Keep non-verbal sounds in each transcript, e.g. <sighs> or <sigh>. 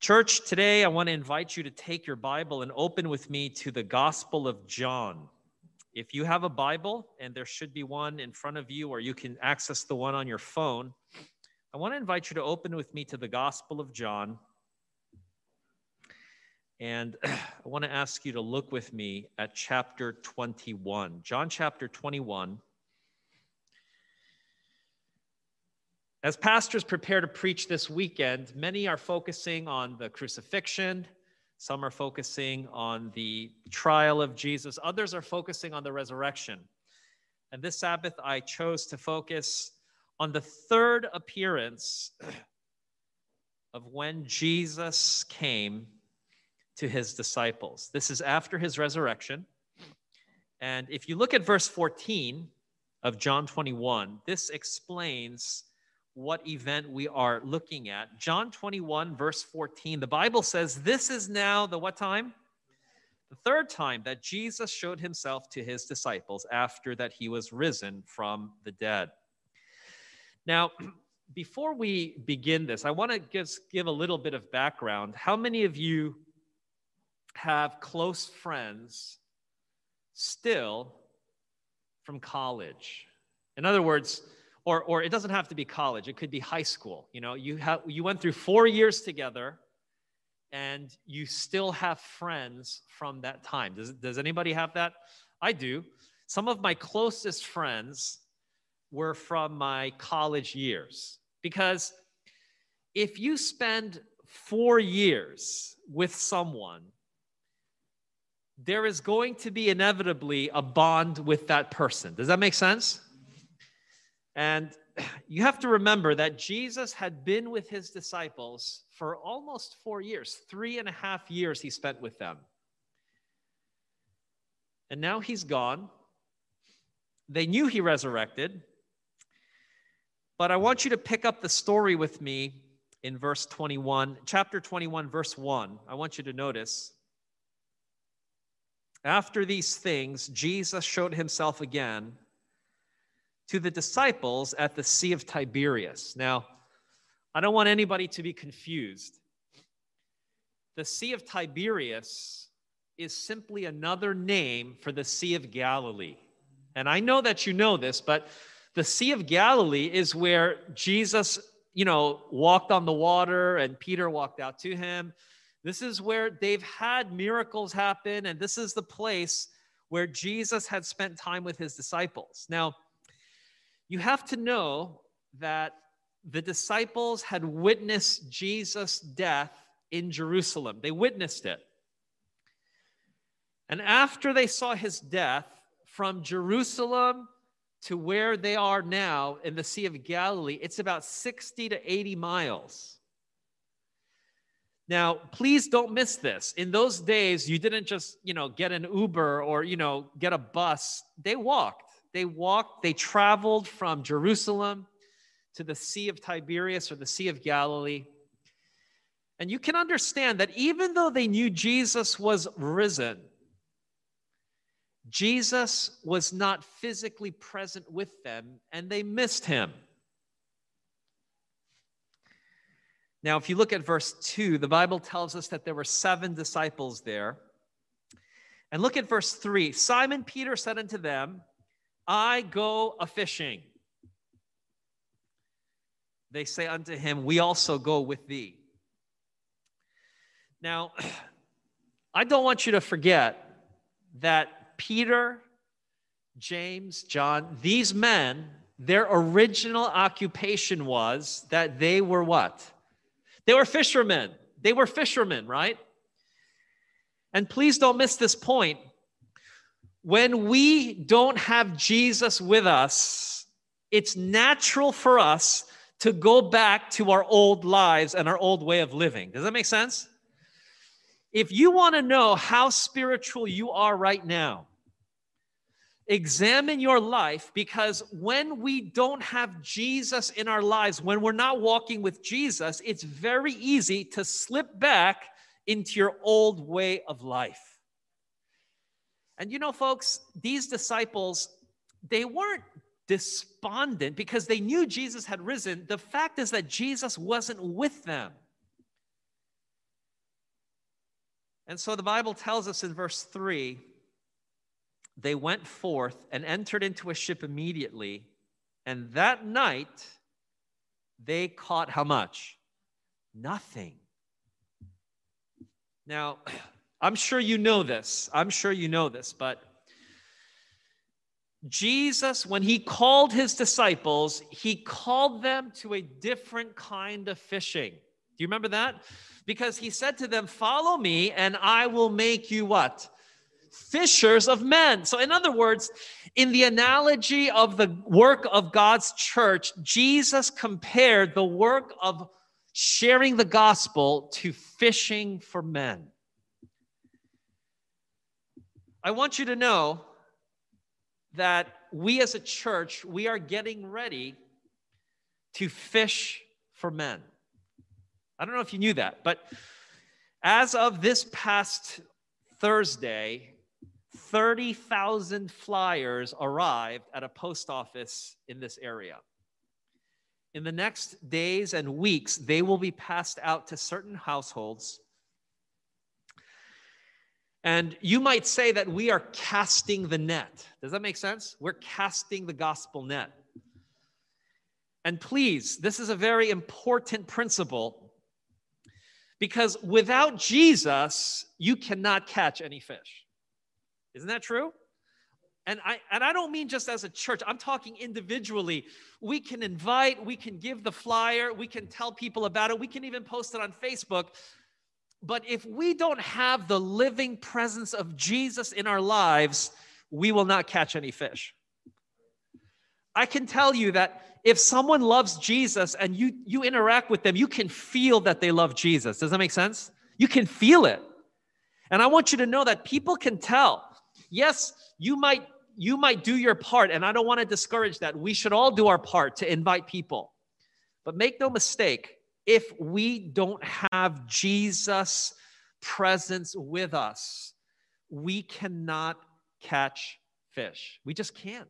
Church, today I want to invite you to take your Bible and open with me to the Gospel of John. If you have a Bible, and there should be one in front of you, or you can access the one on your phone, I want to invite you to open with me to the Gospel of John. And <clears throat> I want to ask you to look with me at chapter 21. John chapter 21. As pastors prepare to preach this weekend, many are focusing on the crucifixion, some are focusing on the trial of Jesus, others are focusing on the resurrection. And this Sabbath, I chose to focus on the third appearance <clears throat> of when Jesus came to his disciples. This is after his resurrection. And if you look at verse 14 of John 21, this explains what event we are looking at. John 21, verse 14, the Bible says, This is now the what time? The third time that Jesus showed himself to his disciples after that he was risen from the dead. Now, <clears throat> before we begin this, I want to just give a little bit of background. How many of you have close friends still from college? In other words, or, or it doesn't have to be college, it could be high school. You know, you, have, you went through four years together and you still have friends from that time. Does, does anybody have that? I do. Some of my closest friends were from my college years because if you spend four years with someone, there is going to be inevitably a bond with that person. Does that make sense? And <sighs> you have to remember that Jesus had been with his disciples for almost four years, three and a half years he spent with them. And now he's gone. They knew he resurrected. But I want you to pick up the story with me in verse 21, chapter 21, verse 1. I want you to notice. After these things, Jesus showed himself again to the disciples at the Sea of Tiberias. Now, I don't want anybody to be confused. The Sea of Tiberias is simply another name for the Sea of Galilee. And I know that you know this, but the Sea of Galilee is where Jesus, you know, walked on the water and Peter walked out to him. This is where they've had miracles happen, and this is the place where Jesus had spent time with his disciples. Now, you have to know that the disciples had witnessed Jesus' death in Jerusalem, they witnessed it. And after they saw his death, from Jerusalem to where they are now in the Sea of Galilee, it's about 60 to 80 miles. Now, please don't miss this. In those days, you didn't just, you know, get an Uber or, you know, get a bus. They walked. They walked, they traveled from Jerusalem to the Sea of Tiberias or the Sea of Galilee. And you can understand that even though they knew Jesus was risen, Jesus was not physically present with them and they missed him. Now, if you look at verse 2, the Bible tells us that there were seven disciples there. And look at verse 3 Simon Peter said unto them, I go a fishing. They say unto him, We also go with thee. Now, I don't want you to forget that Peter, James, John, these men, their original occupation was that they were what? They were fishermen. They were fishermen, right? And please don't miss this point when we don't have Jesus with us, it's natural for us to go back to our old lives and our old way of living. Does that make sense? If you want to know how spiritual you are right now, examine your life because when we don't have Jesus in our lives, when we're not walking with Jesus, it's very easy to slip back into your old way of life. And you know, folks, these disciples, they weren't despondent because they knew Jesus had risen. The fact is that Jesus wasn't with them. And so the Bible tells us in verse 3 they went forth and entered into a ship immediately. And that night they caught how much? Nothing. Now, <clears throat> I'm sure you know this. I'm sure you know this, but Jesus, when he called his disciples, he called them to a different kind of fishing. Do you remember that? Because he said to them, Follow me, and I will make you what? Fishers of men. So, in other words, in the analogy of the work of God's church, Jesus compared the work of sharing the gospel to fishing for men. I want you to know that we as a church, we are getting ready to fish for men. I don't know if you knew that, but as of this past Thursday, 30,000 flyers arrived at a post office in this area. In the next days and weeks, they will be passed out to certain households and you might say that we are casting the net. Does that make sense? We're casting the gospel net. And please, this is a very important principle because without Jesus, you cannot catch any fish. Isn't that true? And I, and I don't mean just as a church, I'm talking individually. We can invite, we can give the flyer, we can tell people about it, we can even post it on Facebook. But if we don't have the living presence of Jesus in our lives, we will not catch any fish. I can tell you that if someone loves Jesus and you, you interact with them, you can feel that they love Jesus. Does that make sense? You can feel it. And I want you to know that people can tell. Yes, you might you might do your part and I don't want to discourage that. We should all do our part to invite people. But make no mistake, if we don't have Jesus' presence with us, we cannot catch fish. We just can't.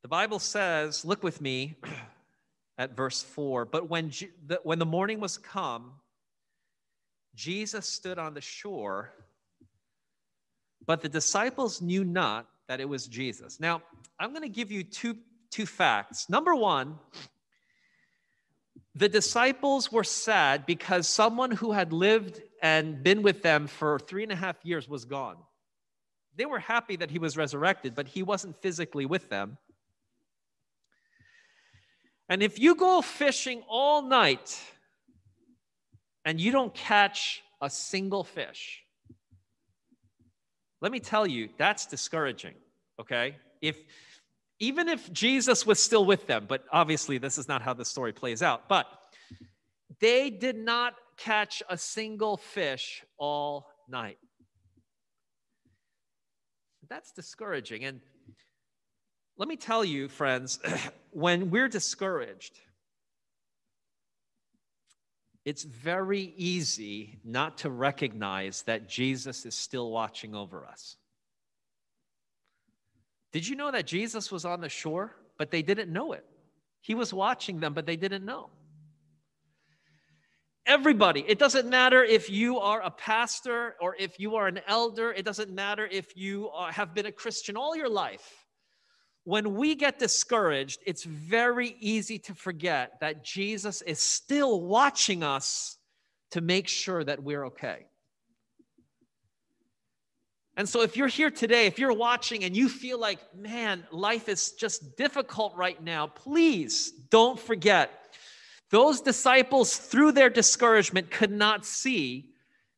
The Bible says, look with me <clears throat> at verse 4. But when, the, when the morning was come, Jesus stood on the shore, but the disciples knew not that it was Jesus. Now, I'm going to give you two two facts. Number one, the disciples were sad because someone who had lived and been with them for three and a half years was gone. They were happy that he was resurrected, but he wasn't physically with them. And if you go fishing all night and you don't catch a single fish, let me tell you, that's discouraging, okay? If even if Jesus was still with them, but obviously this is not how the story plays out, but they did not catch a single fish all night. That's discouraging. And let me tell you, friends, <clears throat> when we're discouraged, it's very easy not to recognize that Jesus is still watching over us. Did you know that Jesus was on the shore, but they didn't know it? He was watching them, but they didn't know. Everybody, it doesn't matter if you are a pastor or if you are an elder, it doesn't matter if you are, have been a Christian all your life. When we get discouraged, it's very easy to forget that Jesus is still watching us to make sure that we're okay. And so, if you're here today, if you're watching and you feel like, man, life is just difficult right now, please don't forget those disciples, through their discouragement, could not see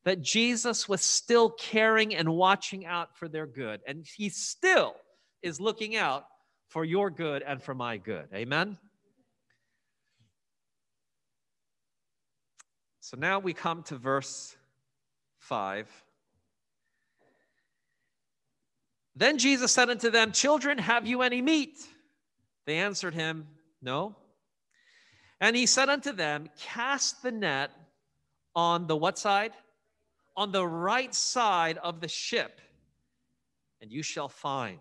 that Jesus was still caring and watching out for their good. And he still is looking out for your good and for my good. Amen? So now we come to verse 5. Then Jesus said unto them, Children, have you any meat? They answered him, No. And he said unto them, Cast the net on the what side? On the right side of the ship, and you shall find.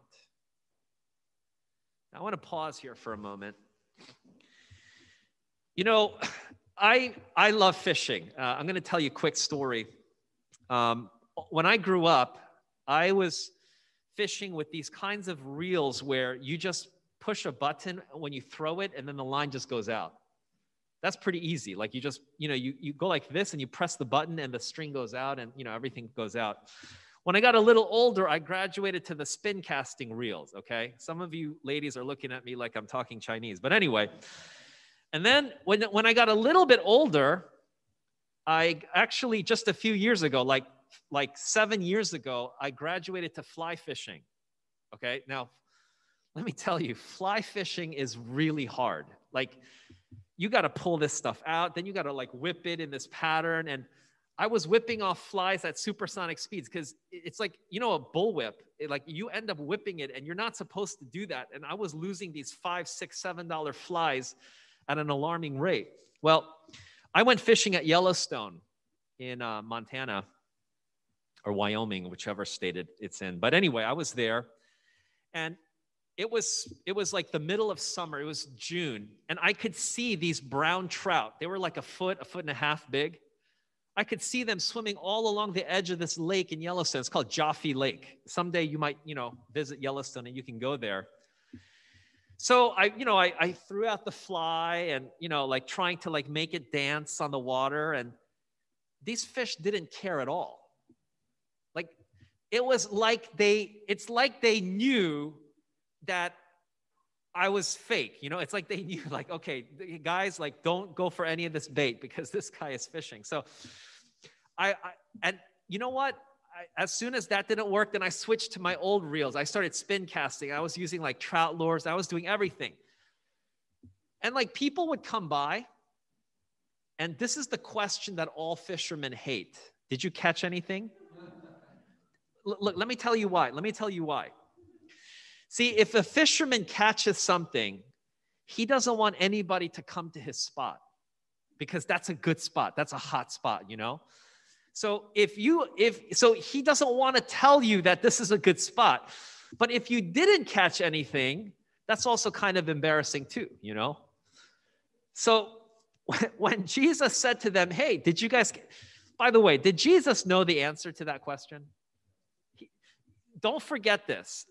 Now, I want to pause here for a moment. You know, <sighs> I I love fishing. Uh, I'm going to tell you a quick story. Um, when I grew up, I was fishing with these kinds of reels where you just push a button when you throw it, and then the line just goes out. That's pretty easy. Like you just you know you you go like this, and you press the button, and the string goes out, and you know everything goes out. When I got a little older, I graduated to the spin casting reels. Okay, some of you ladies are looking at me like I'm talking Chinese, but anyway. And then when, when I got a little bit older, I actually just a few years ago, like like seven years ago, I graduated to fly fishing. Okay, now let me tell you, fly fishing is really hard. Like you got to pull this stuff out, then you got to like whip it in this pattern. And I was whipping off flies at supersonic speeds because it's like you know a bullwhip. Like you end up whipping it, and you're not supposed to do that. And I was losing these five, six, seven dollar flies at an alarming rate. Well, I went fishing at Yellowstone in uh, Montana or Wyoming, whichever state it, it's in. But anyway, I was there and it was it was like the middle of summer it was june and i could see these brown trout they were like a foot a foot and a half big i could see them swimming all along the edge of this lake in yellowstone it's called joffe lake someday you might you know visit yellowstone and you can go there so I, you know, I, I threw out the fly and, you know, like trying to like make it dance on the water. And these fish didn't care at all. It was like they, it's like they knew that I was fake. You know, it's like they knew, <laughs> like, okay, guys, like, don't go for any of this bait because <laughs> this guy is fishing. So I, I and you know what? I, as soon as that didn't work, then I switched to my old reels. I started spin casting. I was using like trout lures. I was doing everything. And like people would come by, and this is the question that all fishermen hate Did you catch anything? Look, let me tell you why. Let me tell you why. See, if a fisherman catches something, he doesn't want anybody to come to his spot because that's a good spot. That's a hot spot, you know? So if you if so he doesn't want to tell you that this is a good spot. But if you didn't catch anything, that's also kind of embarrassing too, you know? So <laughs> when Jesus said to them, "Hey, did you guys By the way, did Jesus know the answer to that question? Don't forget this.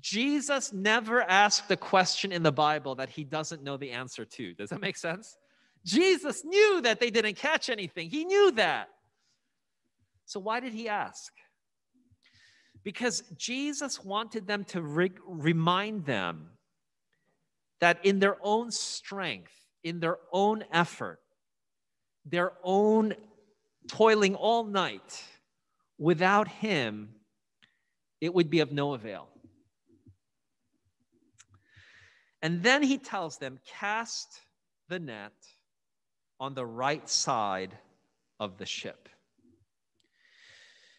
Jesus never asked a question in the Bible that he doesn't know the answer to. Does that make sense? Jesus knew that they didn't catch anything. He knew that. So, why did he ask? Because Jesus wanted them to re- remind them that in their own strength, in their own effort, their own toiling all night, without him, it would be of no avail. And then he tells them, cast the net on the right side of the ship.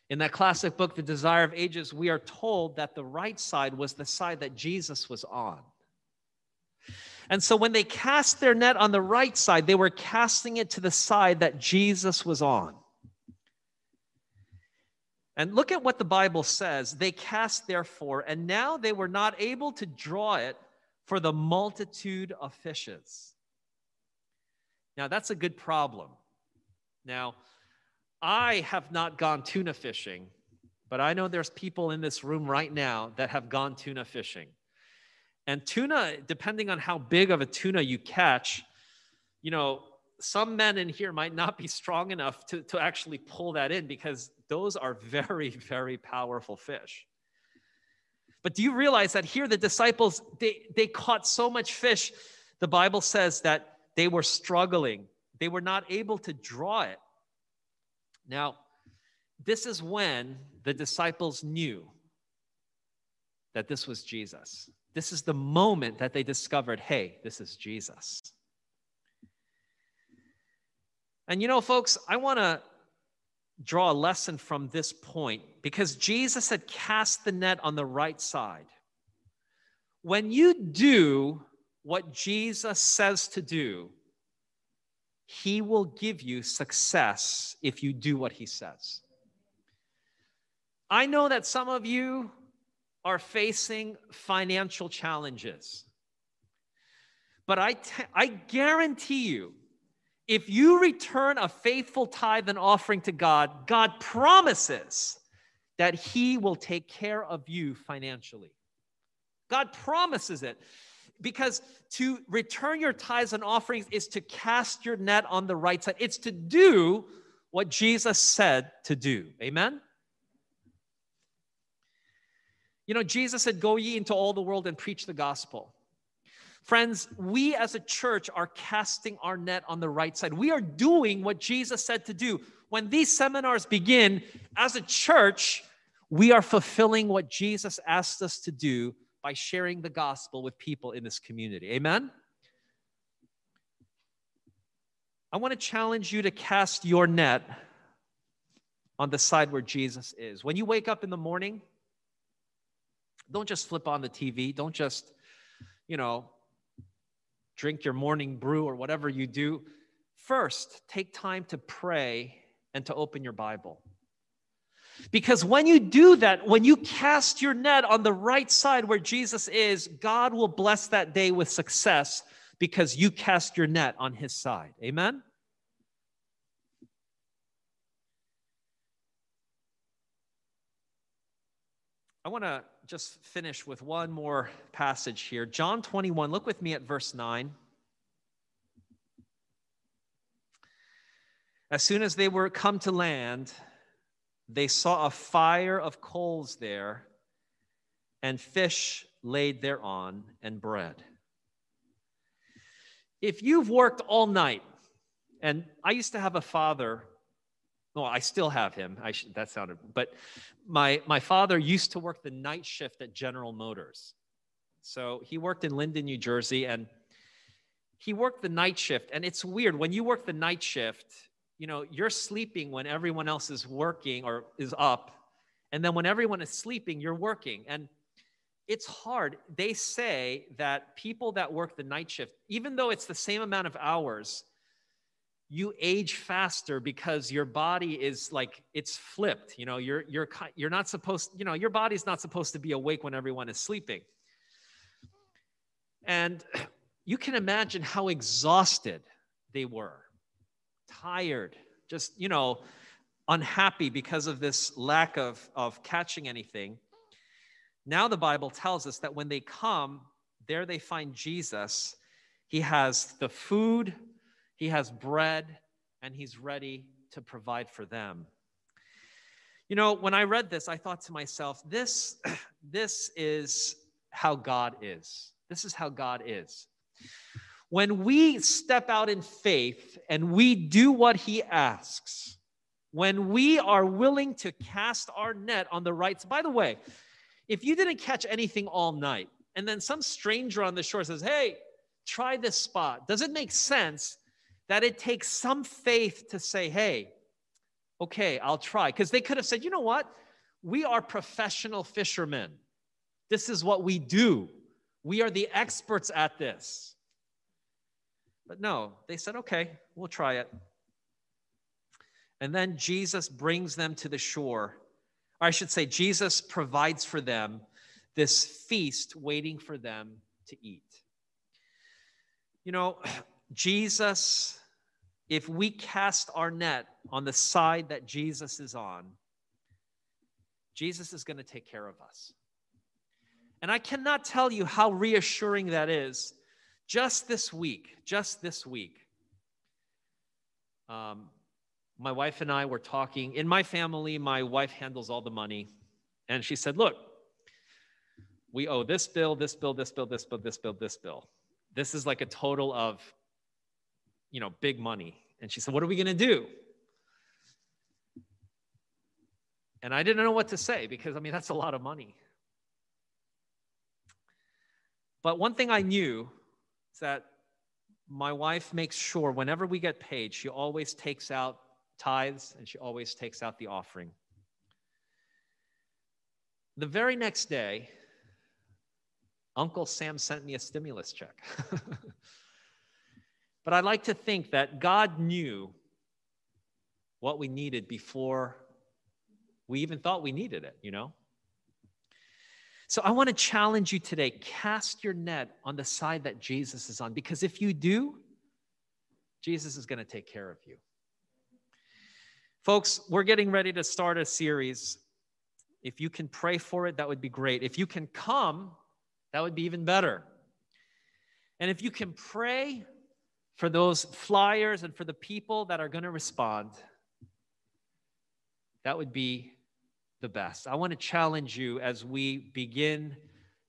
In that classic book, The Desire of Ages, we are told that the right side was the side that Jesus was on. And so when they cast their net on the right side, they were casting it to the side that Jesus was on. And look at what the Bible says. They cast, therefore, and now they were not able to draw it for the multitude of fishes. Now, that's a good problem. Now, I have not gone tuna fishing, but I know there's people in this room right now that have gone tuna fishing. And tuna, depending on how big of a tuna you catch, you know, some men in here might not be strong enough to, to actually pull that in because those are very, <laughs> very powerful fish. But do you realize that here the disciples, they, they caught so much fish, the Bible says that they were struggling. They were not able to draw it. Now, this is when the disciples knew that this was Jesus. This is the moment that they discovered hey, this is Jesus. And you know, folks, I want to draw a lesson from this point because Jesus had cast the net on the right side. When you do what Jesus says to do, he will give you success if you do what he says. I know that some of you are facing financial challenges, but I, t- I guarantee you, If you return a faithful tithe and offering to God, God promises that He will take care of you financially. God promises it because to return your tithes and offerings is to cast your net on the right side. It's to do what Jesus said to do. Amen? You know, Jesus said, Go ye into all the world and preach the gospel. Friends, we as a church are casting our net on the right side. We are doing what Jesus said to do. When these seminars begin, as a church, we are fulfilling what Jesus asked us to do by sharing the gospel with people in this community. Amen? I want to challenge you to cast your net on the side where Jesus is. When you wake up in the morning, don't just flip on the TV. Don't just, you know, drink your morning brew or whatever you do. First, take time to pray and to open your Bible. Because when you do that, when you cast your net on the right side where Jesus is, God will bless that day with success because you cast your net on his side. Amen? I want to just finish with one more passage here. John 21, look with me at verse 9. As soon as they were come to land, they saw a fire of coals there, and fish laid thereon, and bread. If you've worked all night, and I used to have a father, well, I still have him. I should, that sounded, but my my father used to work the night shift at General Motors. So he worked in Linden, New Jersey, and he worked the night shift. And it's weird when you work the night shift, you know, you're sleeping when everyone else is working or is up. And then when everyone is sleeping, you're working. And it's hard. They say that people that work the night shift, even though it's the same amount of hours, you age faster because your body is like it's flipped. You know, you're you're you're not supposed, you know, your body's not supposed to be awake when everyone is sleeping. And <clears throat> you can imagine how exhausted they were tired, just, you know, unhappy because of this lack of, of catching anything. Now the Bible tells us that when they come, there they find Jesus. He has the food, he has bread, and he's ready to provide for them. You know, when I read this, I thought to myself, this, <clears throat> this is how God is. This is how God is. When we step out in faith and we do what he asks, when we are willing to cast our net on the right, by the way, if you didn't catch anything all night and then some stranger on the shore says, Hey, try this spot, does it make sense that it takes some faith to say, Hey, okay, I'll try? Because they could have said, You know what? We are professional fishermen. This is what we do. We are the experts at this. But no, they said, okay, we'll try it. And then Jesus brings them to the shore. Or I should say, Jesus provides for them this feast waiting for them to eat. You know, Jesus, if we cast our net on the side that Jesus is on, Jesus is going to take care of us. And I cannot tell you how reassuring that is just this week, just this week, um, my wife and I were talking. In my family, my wife handles all the money. And she said, Look, we owe this bill, this bill, this bill, this bill, this bill, this bill. This is like a total of, you know, big money. And she said, What are we going to do? And I didn't know what to say because, I mean, that's a lot of money. But one thing I knew is that my wife makes sure whenever we get paid, she always takes out tithes and she always takes out the offering. The very next day, Uncle Sam sent me a stimulus check. <laughs> but I like to think that God knew what we needed before we even thought we needed it, you know? So I want to challenge you today cast your net on the side that Jesus is on, because if you do, Jesus is going to take care of you. Folks, we're getting ready to start a series. If you can pray for it, that would be great. If you can come, that would be even better. And if you can pray for those flyers and for the people that are going to respond, that would be the best. I want to challenge you as we begin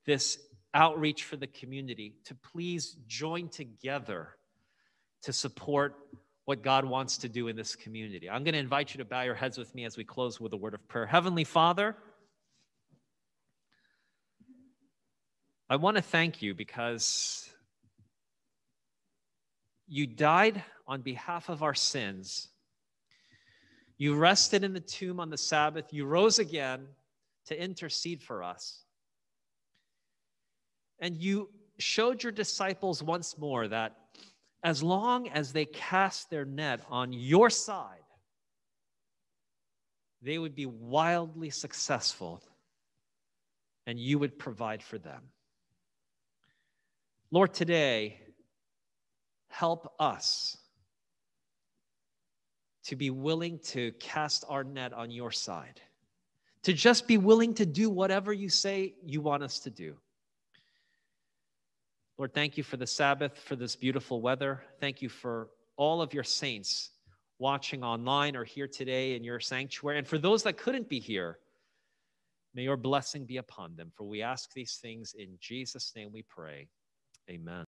this outreach for the community to please join together to support what God wants to do in this community. I'm going to invite you to bow your heads with me as we close with a word of prayer. Heavenly Father, I want to thank you because you died on behalf of our sins. You rested in the tomb on the Sabbath. You rose again to intercede for us. And you showed your disciples once more that as long as they cast their net on your side, they would be wildly successful and you would provide for them. Lord, today, help us to be willing to cast our net on your side, to just be willing to do whatever you say you want us to do. Lord, thank you for the Sabbath, for this beautiful weather. Thank you for all of your saints watching online or here today in your sanctuary. And for those that couldn't be here, may your blessing be upon them. For we ask these things in Jesus' name we pray. Amen.